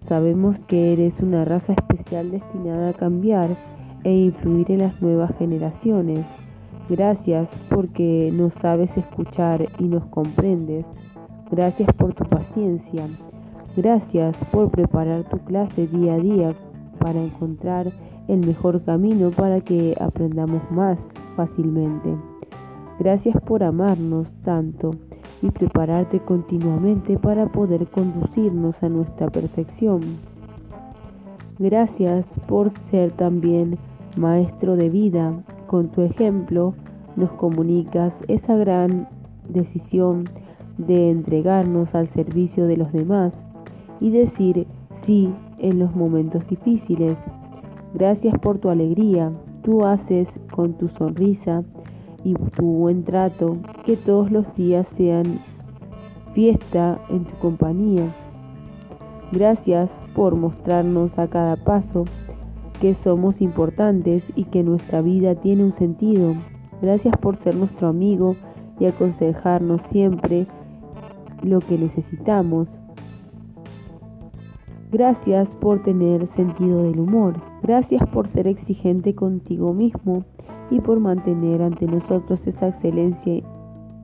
Sabemos que eres una raza especial destinada a cambiar e influir en las nuevas generaciones. Gracias porque nos sabes escuchar y nos comprendes. Gracias por tu paciencia. Gracias por preparar tu clase día a día para encontrar el mejor camino para que aprendamos más fácilmente. Gracias por amarnos tanto y prepararte continuamente para poder conducirnos a nuestra perfección. Gracias por ser también maestro de vida. Con tu ejemplo nos comunicas esa gran decisión de entregarnos al servicio de los demás y decir sí en los momentos difíciles. Gracias por tu alegría. Tú haces con tu sonrisa y tu buen trato que todos los días sean fiesta en tu compañía. Gracias por mostrarnos a cada paso que somos importantes y que nuestra vida tiene un sentido. Gracias por ser nuestro amigo y aconsejarnos siempre lo que necesitamos. Gracias por tener sentido del humor. Gracias por ser exigente contigo mismo y por mantener ante nosotros esa excelencia,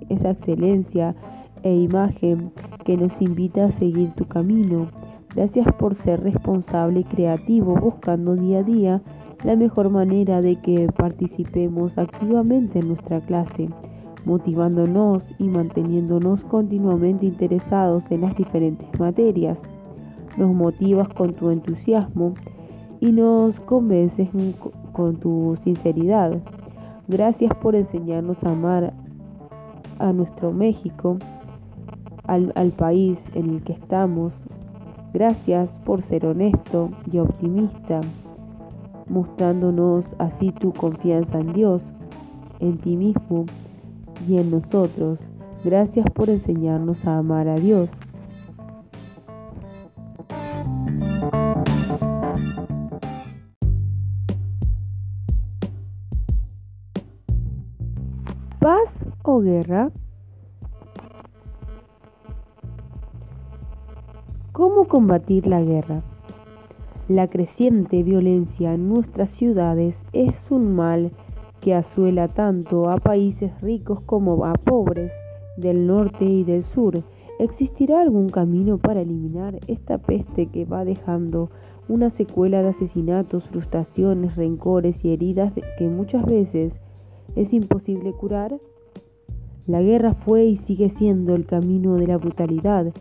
esa excelencia e imagen que nos invita a seguir tu camino. Gracias por ser responsable y creativo buscando día a día la mejor manera de que participemos activamente en nuestra clase, motivándonos y manteniéndonos continuamente interesados en las diferentes materias nos motivas con tu entusiasmo y nos convences con tu sinceridad. Gracias por enseñarnos a amar a nuestro México, al, país en el que estamos. Gracias por ser honesto y optimista, mostrándonos así tu confianza en Dios, en ti mismo y en nosotros. Gracias por enseñarnos a amar a Dios. paz o guerra? ¿Cómo combatir la guerra? La creciente violencia en nuestras ciudades es un mal que asuela tanto a países ricos como a pobres del norte y del sur. ¿Existirá algún camino para eliminar esta peste que va dejando una secuela de asesinatos, frustraciones, rencores y heridas que muchas veces es imposible curar? La guerra fue y sigue siendo el camino de la brutalidad,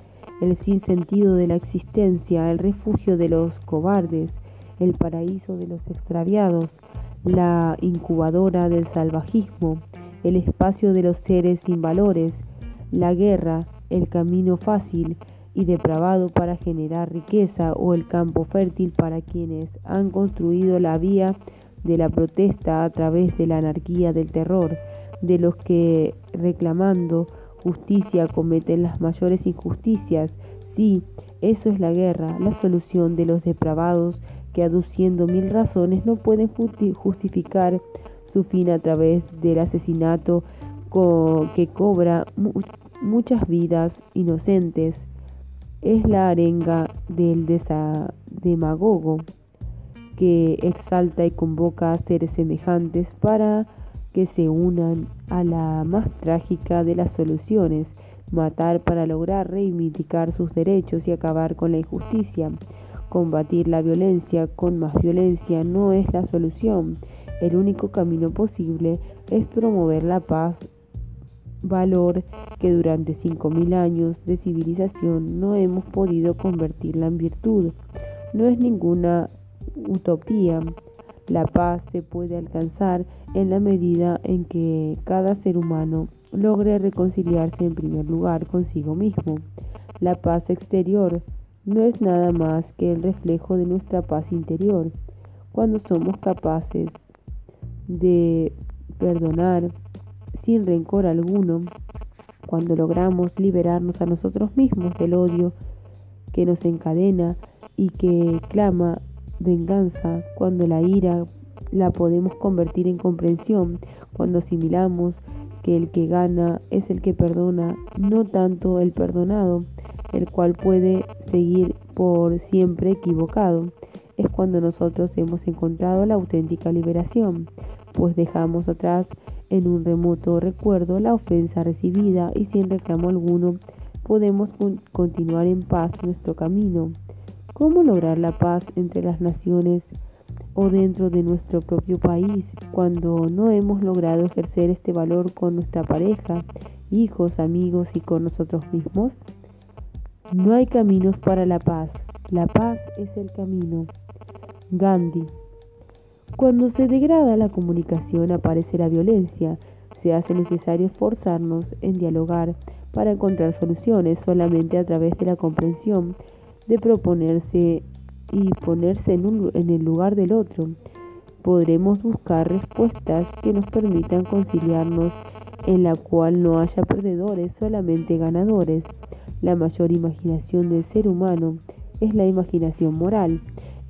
el sinsentido de la existencia, el refugio de los cobardes, el paraíso de los extraviados, la incubadora del salvajismo, el espacio de los seres sin valores, la guerra, el camino fácil y depravado para generar riqueza o el campo fértil para quienes han construido la vía de la protesta a través de la anarquía del terror, de los que reclamando justicia cometen las mayores injusticias. Sí, eso es la guerra, la solución de los depravados que aduciendo mil razones no pueden justificar su fin a través del asesinato que cobra muchas vidas inocentes. Es la arenga del demagogo que exalta y convoca a seres semejantes para que se unan a la más trágica de las soluciones, matar para lograr reivindicar sus derechos y acabar con la injusticia. Combatir la violencia con más violencia no es la solución. El único camino posible es promover la paz, valor que durante 5.000 años de civilización no hemos podido convertirla en virtud. No es ninguna utopía. La paz se puede alcanzar en la medida en que cada ser humano logre reconciliarse en primer lugar consigo mismo. La paz exterior no es nada más que el reflejo de nuestra paz interior. Cuando somos capaces de perdonar sin rencor alguno, cuando logramos liberarnos a nosotros mismos del odio que nos encadena y que clama venganza, cuando la ira la podemos convertir en comprensión, cuando asimilamos que el que gana es el que perdona, no tanto el perdonado, el cual puede seguir por siempre equivocado. Es cuando nosotros hemos encontrado la auténtica liberación, pues dejamos atrás en un remoto recuerdo la ofensa recibida y sin reclamo alguno podemos continuar en paz nuestro camino. ¿Cómo lograr la paz entre las naciones o dentro de nuestro propio país cuando no hemos logrado ejercer este valor con nuestra pareja, hijos, amigos y con nosotros mismos? No hay caminos para la paz. La paz es el camino. Gandhi. Cuando se degrada la comunicación aparece la violencia. Se hace necesario esforzarnos en dialogar para encontrar soluciones solamente a través de la comprensión, de proponerse y ponerse en, en el lugar del otro. Podremos buscar respuestas que nos permitan conciliarnos en la cual no haya perdedores, solamente ganadores. La mayor imaginación del ser humano es la imaginación moral.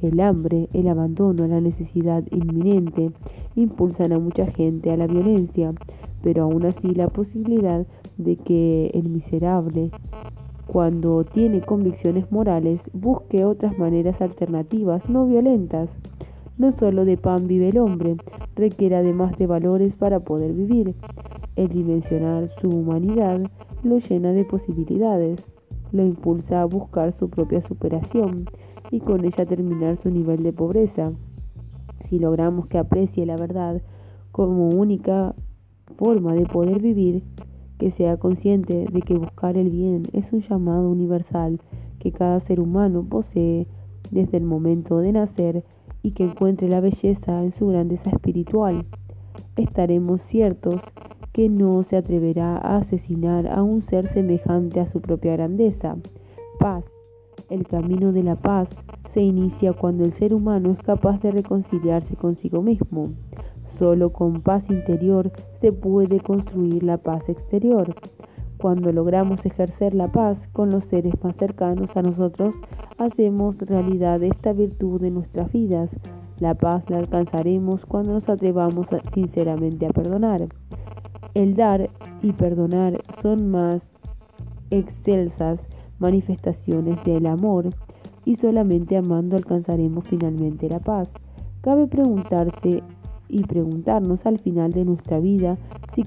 El hambre, el abandono, la necesidad inminente impulsan a mucha gente a la violencia, pero aún así la posibilidad de que el miserable, cuando tiene convicciones morales, busque otras maneras alternativas, no violentas. No solo de pan vive el hombre, requiere además de valores para poder vivir. El dimensionar su humanidad lo llena de posibilidades, lo impulsa a buscar su propia superación y con ella terminar su nivel de pobreza. Si logramos que aprecie la verdad como única forma de poder vivir, que sea consciente de que buscar el bien es un llamado universal que cada ser humano posee desde el momento de nacer y que encuentre la belleza en su grandeza espiritual, estaremos ciertos que no se atreverá a asesinar a un ser semejante a su propia grandeza. Paz. El camino de la paz se inicia cuando el ser humano es capaz de reconciliarse consigo mismo. Solo con paz interior se puede construir la paz exterior. Cuando logramos ejercer la paz con los seres más cercanos a nosotros, hacemos realidad esta virtud de nuestras vidas. La paz la alcanzaremos cuando nos atrevamos sinceramente a perdonar. El dar y perdonar son más excelsas manifestaciones del amor y solamente amando alcanzaremos finalmente la paz. Cabe preguntarse y preguntarnos al final de nuestra vida si,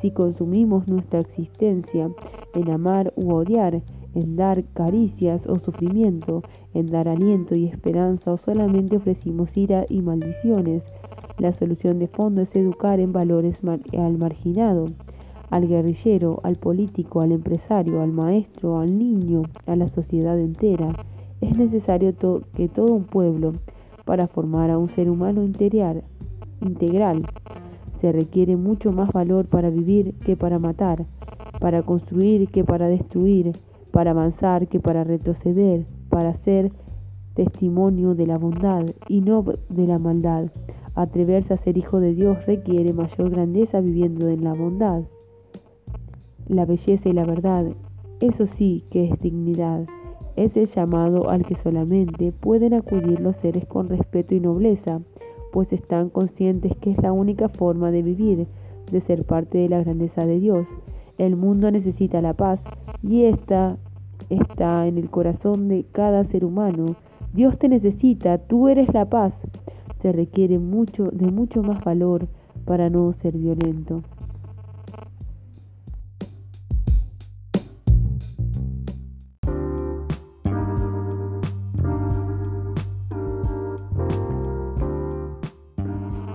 si consumimos nuestra existencia en amar u odiar, en dar caricias o sufrimiento, en dar aliento y esperanza o solamente ofrecimos ira y maldiciones, la solución de fondo es educar en valores al marginado, al guerrillero, al político, al empresario, al maestro, al niño, a la sociedad entera. Es necesario que todo un pueblo, para formar a un ser humano integral, integral, se requiere mucho más valor para vivir que para matar, para construir que para destruir, para avanzar que para retroceder, para ser testimonio de la bondad y no de la maldad. Atreverse a ser hijo de Dios requiere mayor grandeza viviendo en la bondad. La belleza y la verdad, eso sí que es dignidad. Es el llamado al que solamente pueden acudir los seres con respeto y nobleza, pues están conscientes que es la única forma de vivir, de ser parte de la grandeza de Dios. El mundo necesita la paz y esta está en el corazón de cada ser humano. Dios te necesita, tú eres la paz se requiere mucho de mucho más valor para no ser violento.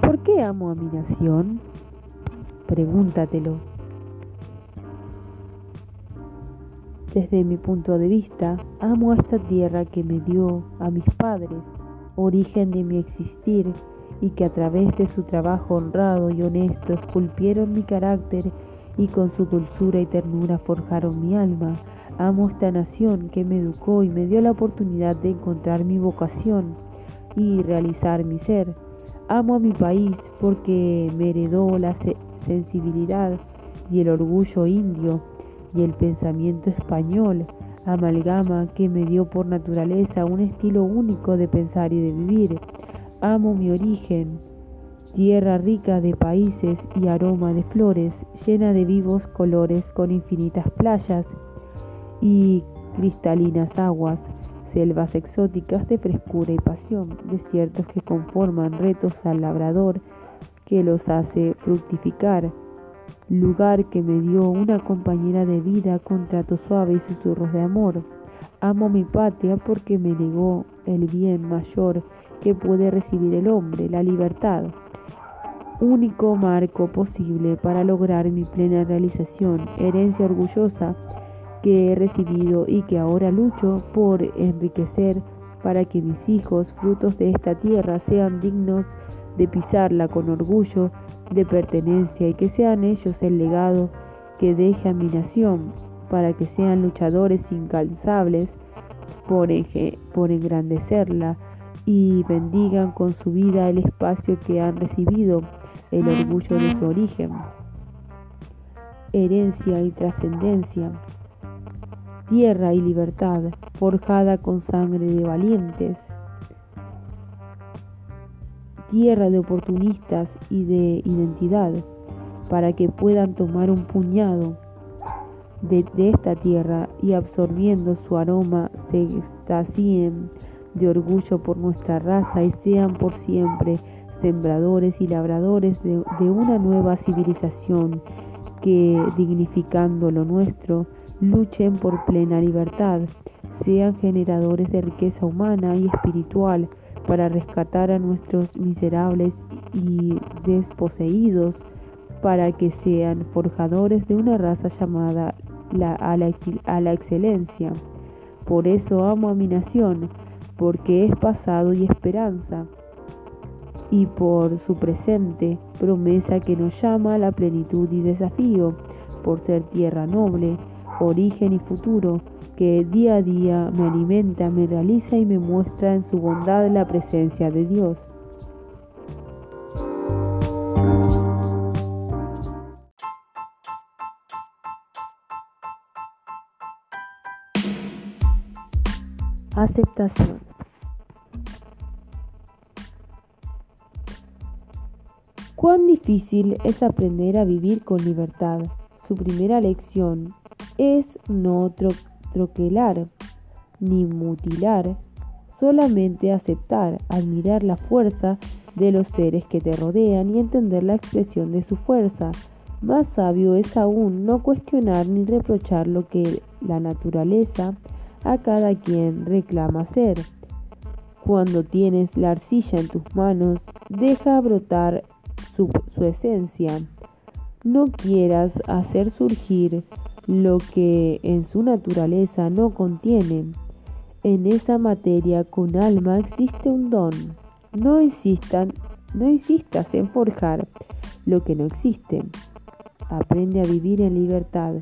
¿Por qué amo a mi nación? Pregúntatelo. Desde mi punto de vista, amo a esta tierra que me dio a mis padres origen de mi existir, y que a través de su trabajo honrado y honesto esculpieron mi carácter y con su dulzura y ternura forjaron mi alma. Amo esta nación que me educó y me dio la oportunidad de encontrar mi vocación y realizar mi ser. Amo a mi país porque me heredó la sensibilidad y el orgullo indio y el pensamiento español. Amalgama que me dio por naturaleza un estilo único de pensar y de vivir. Amo mi origen, tierra rica de países y aroma de flores, llena de vivos colores con infinitas playas y cristalinas aguas, selvas exóticas de frescura y pasión, desiertos que conforman retos al labrador que los hace fructificar, lugar que me dio una compañera de vida con trato suave y susurros de amor. Amo mi patria porque me negó el bien mayor que puede recibir el hombre, la libertad único marco posible para lograr mi plena realización, herencia orgullosa que he recibido y que ahora lucho por enriquecer para que mis hijos, frutos de esta tierra, sean dignos de pisarla con orgullo de pertenencia y que sean ellos el legado que deje a mi nación, para que sean luchadores incansables por, por engrandecerla y bendigan con su vida el espacio que han recibido el orgullo de su origen, herencia y trascendencia, tierra y libertad forjada con sangre de valientes, tierra de oportunistas y de identidad, para que puedan tomar un puñado de, esta tierra y absorbiendo su aroma se extasíen de orgullo por nuestra raza y sean por siempre sembradores y labradores de, una nueva civilización que, dignificando lo nuestro, luchen por plena libertad, sean generadores de riqueza humana y espiritual para rescatar a nuestros miserables y desposeídos, para que sean forjadores de una raza llamada la, a, la, a la excelencia. Por eso amo a mi nación, porque es pasado y esperanza y por su presente, promesa que nos llama a la plenitud y desafío, por ser tierra noble, origen y futuro, que día a día me alimenta, me realiza y me muestra en su bondad la presencia de Dios. Aceptación. Cuán difícil es aprender a vivir con libertad. Su primera lección es no troquelar ni mutilar, solamente aceptar, admirar la fuerza de los seres que te rodean y entender la expresión de su fuerza. Más sabio es aún no cuestionar ni reprochar lo que la naturaleza a cada quien reclama ser. Cuando tienes la arcilla en tus manos, deja brotar su, esencia. No quieras hacer surgir lo que en su naturaleza no contiene. En esa materia con alma existe un don. No insistan, no insistas en forjar lo que no existe. Aprende a vivir en libertad.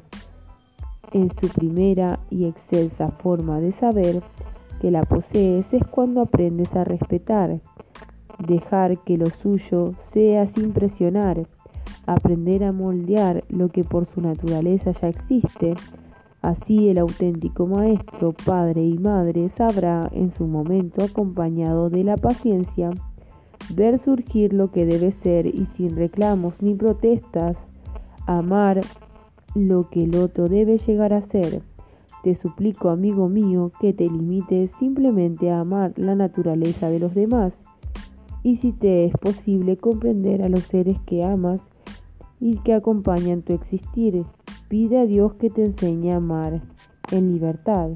En su primera y excelsa forma de saber que la posees es cuando aprendes a respetar dejar que lo suyo sea sin presionar, aprender a moldear lo que por su naturaleza ya existe. Así el auténtico maestro, padre y madre sabrá en su momento acompañado de la paciencia ver surgir lo que debe ser y sin reclamos ni protestas, amar lo que el otro debe llegar a ser. Te suplico, amigo mío, que te limites simplemente a amar la naturaleza de los demás y si te es posible comprender a los seres que amas y que acompañan tu existir. Pide a Dios que te enseñe a amar en libertad.